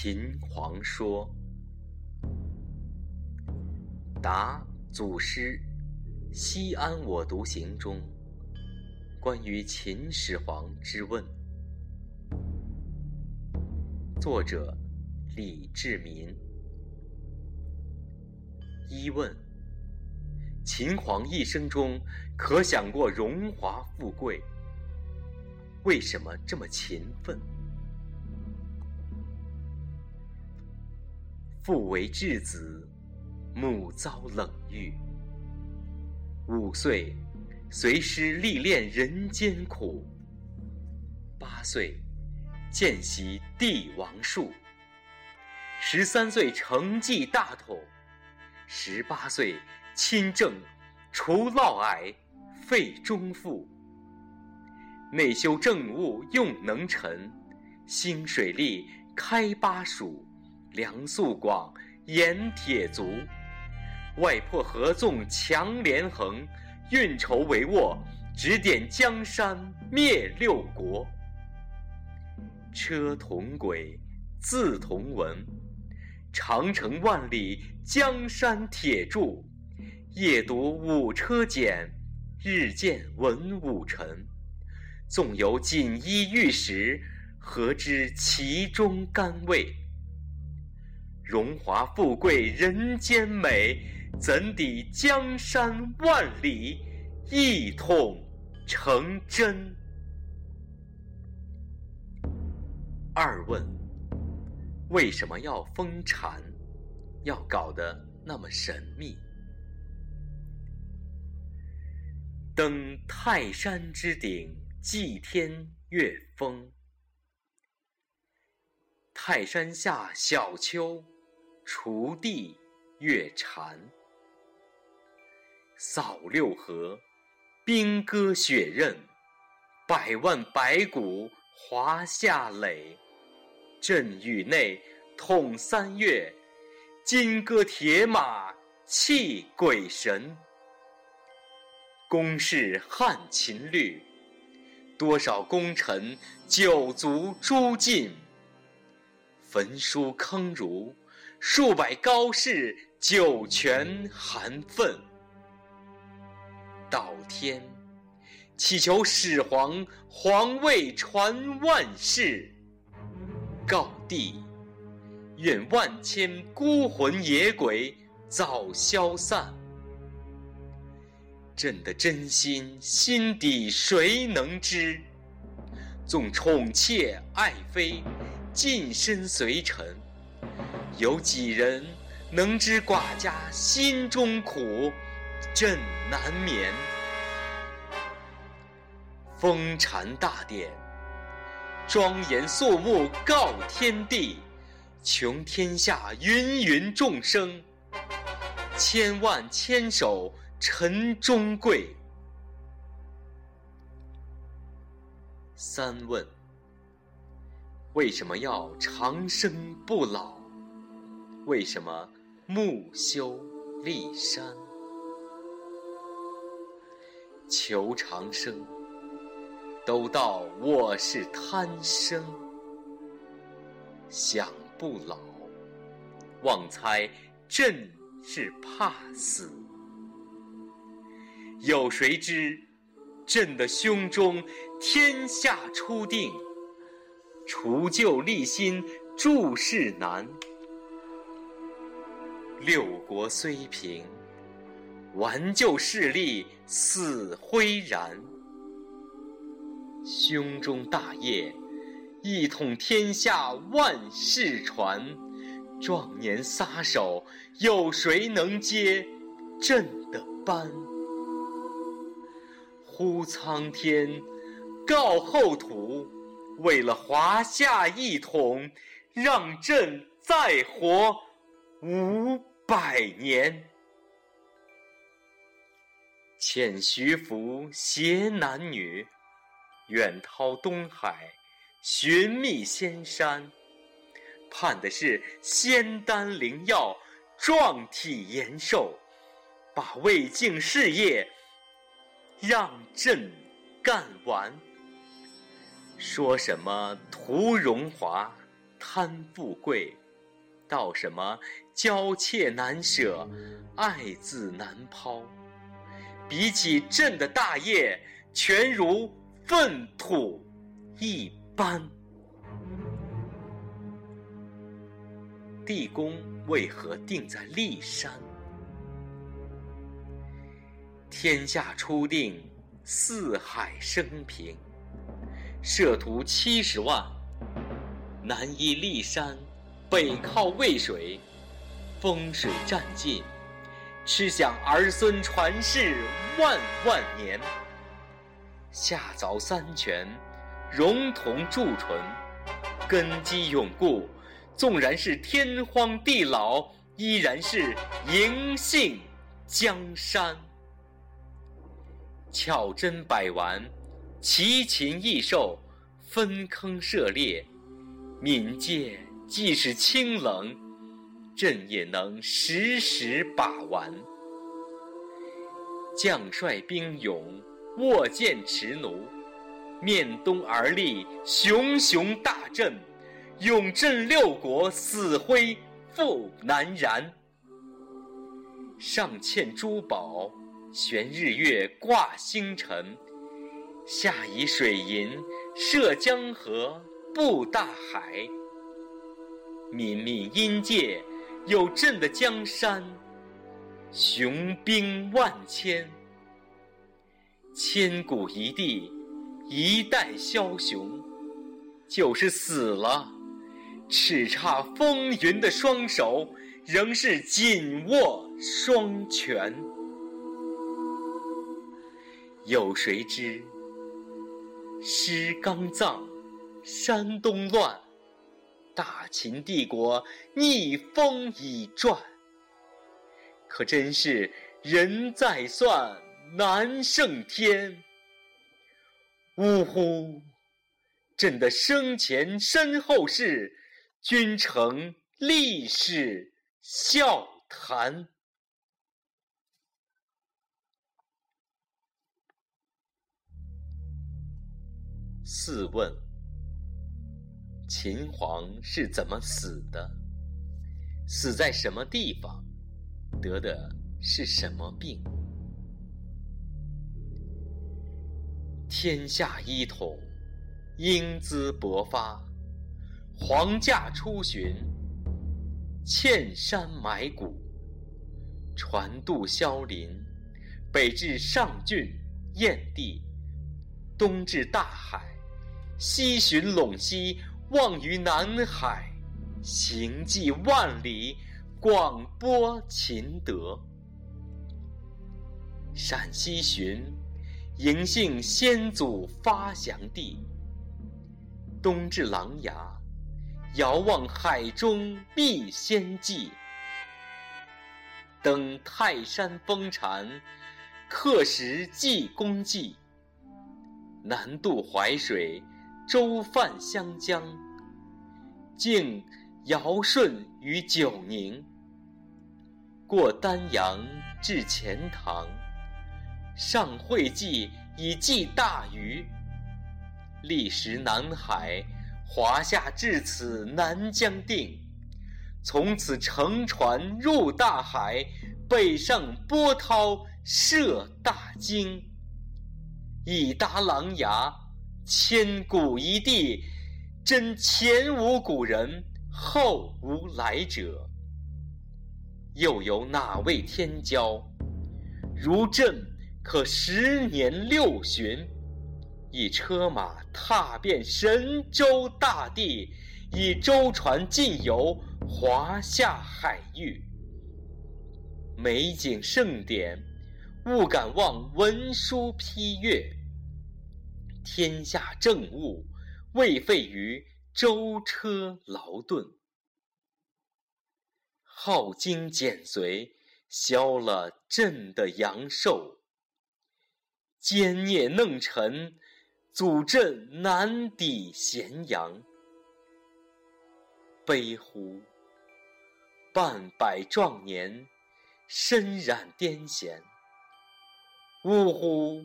秦皇说。答祖师《西安我独行》中关于秦始皇之问。作者李志民。一问：秦皇一生中可想过荣华富贵？为什么这么勤奋？父为质子，母遭冷遇。五岁，随师历练人间苦；八岁，见习帝王术；十三岁，承继大统；十八岁，亲政，除嫪毐，废忠父。内修政务，用能臣；兴水利，开巴蜀；粮粟广，盐铁足；外破合纵，强连横；运筹帷幄，指点江山，灭六国。车同轨，字同文，长城万里，江山铁柱；夜读五车简，日见文武臣。纵有锦衣玉食，何知其中甘味？荣华富贵人间美，怎抵江山万里，一统成真？二问：为什么要封禅？要搞得那么神秘？登泰山之顶。祭天乐风，泰山下小丘，锄地月蝉。扫六合，兵戈血刃，百万白骨华夏垒。震宇内，统三月，金戈铁马泣鬼神。公事汉秦律。多少功臣九族诛尽，焚书坑儒；数百高士九泉含愤。祷天，祈求始皇皇位传万世；告地，愿万千孤魂野鬼早消散。朕的真心心底谁能知？纵宠妾爱妃，近身随臣，有几人能知寡家心中苦？朕难眠。封禅大典，庄严肃穆告天地，穷天下芸芸众生，千万千手。陈中贵。三问：为什么要长生不老？为什么木修立山？求长生，都道我是贪生；想不老，妄猜朕是怕死。有谁知，朕的胸中天下初定，除旧立新诸事难。六国虽平，顽旧势力死灰然。胸中大业，一统天下万世传。壮年撒手，有谁能接朕的班？呼苍天，告后土，为了华夏一统，让朕再活五百年。遣徐福携男女，远涛东海，寻觅仙山，盼的是仙丹灵药，壮体延寿，把未竟事业。让朕干完。说什么图荣华，贪富贵，道什么娇妾难舍，爱字难抛。比起朕的大业，全如粪土一般。地宫为何定在骊山？天下初定，四海升平。设图七十万，南依骊山，北靠渭水，风水占尽。吃享儿孙传世万万年，下凿三泉，融铜铸纯，根基永固。纵然是天荒地老，依然是银杏江山。巧珍百玩，奇禽异兽，分坑涉猎，冥界即使清冷。朕也能时时把玩。将帅兵勇，握剑持弩，面东而立，熊熊大阵，勇镇六国，死灰复难燃。上嵌珠宝，悬日月，挂星辰，下以水银，涉江河，布大海。泯泯阴界。有朕的江山，雄兵万千，千古一帝，一代枭雄。就是死了，叱咤风云的双手，仍是紧握双拳。有谁知，诗刚葬，山东乱。大秦帝国逆风已转，可真是人在算难胜天。呜呼！朕的生前身后事，君成历史笑谈。四问。秦皇是怎么死的？死在什么地方？得的是什么病？天下一统，英姿勃发，皇驾出巡，嵌山埋骨，传渡萧林，北至上郡燕地，东至大海，西寻陇西。望于南海，行迹万里，广播秦德。陕西巡，迎幸先祖发祥地。东至琅琊，遥望海中觅仙迹。登泰山封禅，刻石记功绩。南渡淮水。舟泛湘江，竟尧舜于九宁。过丹阳至钱塘，上会稽以济大禹。历时南海，华夏至此南疆定。从此乘船入大海，北上波涛涉大鲸。已达琅琊。千古一帝，真前无古人，后无来者。又有哪位天骄，如朕可十年六旬，以车马踏遍神州大地，以舟船尽游华夏海域？美景盛典，勿敢忘文书批阅。天下政务，未废于舟车劳顿；耗精减髓，消了朕的阳寿。奸孽弄臣，阻朕难抵咸阳。悲乎！半百壮年，身染癫痫。呜呼！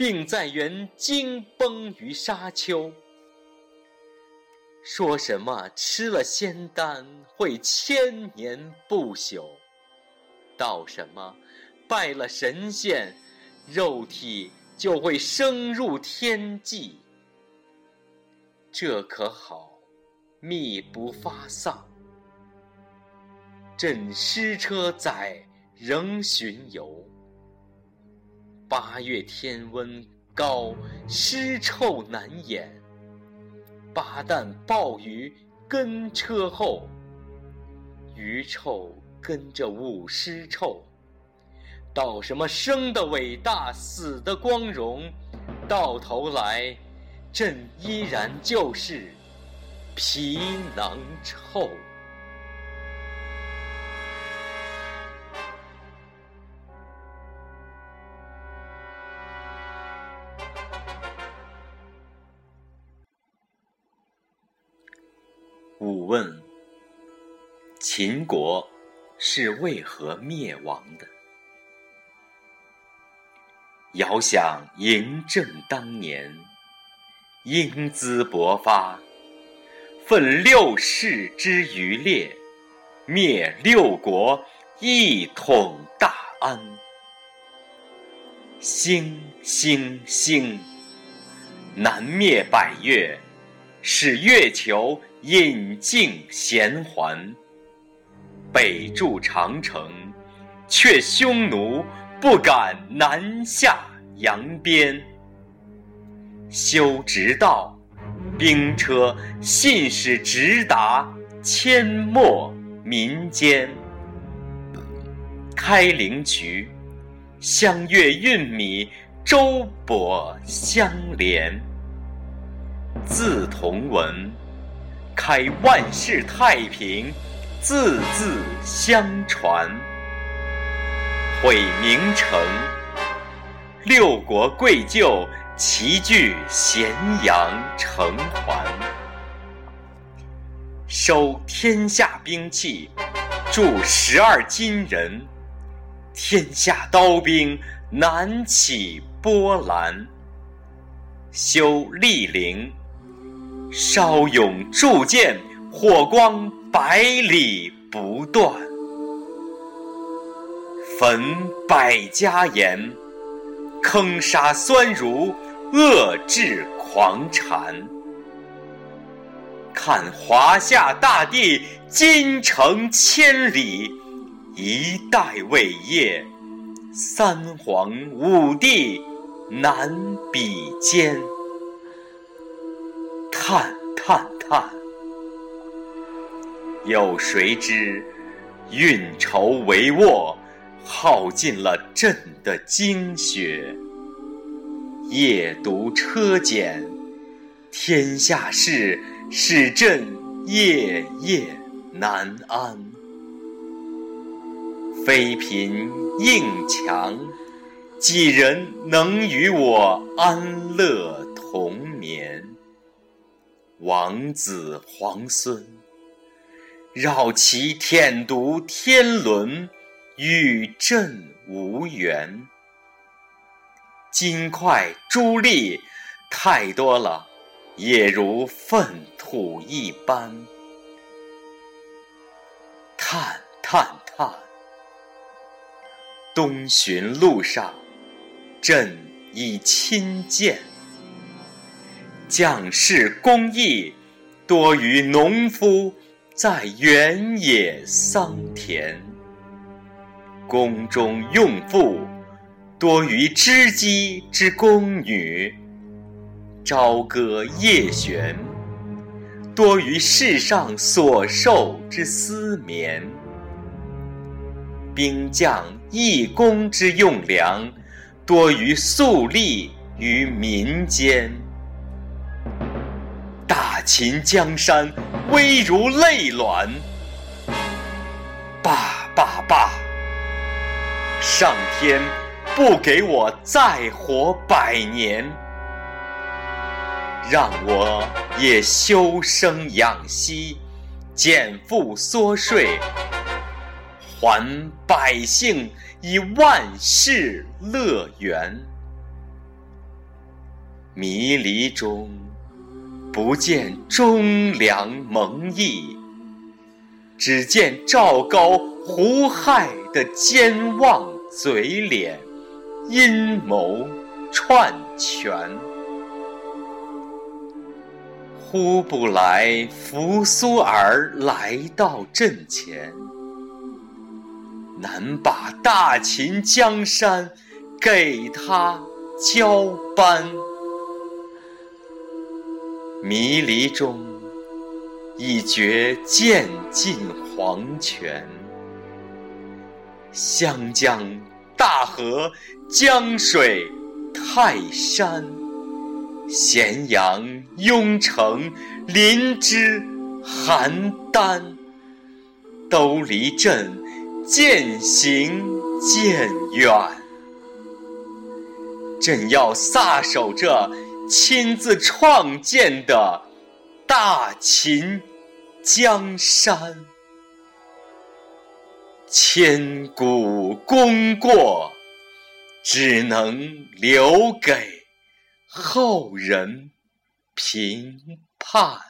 病在原惊崩于沙丘，说什么吃了仙丹会千年不朽？道什么拜了神仙，肉体就会升入天际？这可好，密不发丧。朕失车载，仍巡游。八月天温高，尸臭难掩。八旦暴雨跟车后，鱼臭跟着舞尸臭。道什么生的伟大，死的光荣？到头来，朕依然就是皮囊臭。武问：秦国是为何灭亡的？遥想嬴政当年，英姿勃发，奋六世之余烈，灭六国，一统大安。星星星，南灭百越，使月球。引进贤还，北筑长城，却匈奴不敢南下扬鞭。修直道，兵车信使直达阡陌民间。开灵渠，相约运米，周伯相连。字同文。开万世太平，字字相传。毁名城，六国贵胄齐聚咸阳城环。收天下兵器，铸十二金人。天下刀兵难起波澜。修立陵。烧勇铸剑，火光百里不断；焚百家言，坑杀酸儒，遏制狂禅。看华夏大地，金城千里，一代伟业，三皇五帝难比肩。叹叹叹！有谁知运筹帷幄，耗尽了朕的精血。夜读车简，天下事使朕夜夜难安。妃嫔应强，几人能与我安乐同眠？王子皇孙，绕其舔犊天伦，与朕无缘。金块珠粒太多了，也如粪土一般。叹叹叹！东巡路上，朕已亲见。将士公义多于农夫在原野桑田，宫中用妇多于织机之宫女，朝歌夜弦多于世上所受之丝绵，兵将义工之用粮多于粟粒于民间。秦江山危如累卵，罢罢罢！上天不给我再活百年，让我也休生养息，减负缩税，还百姓以万世乐园。迷离中。不见忠良蒙义，只见赵高胡亥的奸妄嘴脸，阴谋篡权。呼不来扶苏儿来到阵前，难把大秦江山给他交班。迷离中，已觉渐近黄泉。湘江、大河、江水、泰山。咸阳、雍城、临淄、邯郸，都离朕渐行渐远。朕要撒手这亲自创建的大秦江山，千古功过，只能留给。后人评判。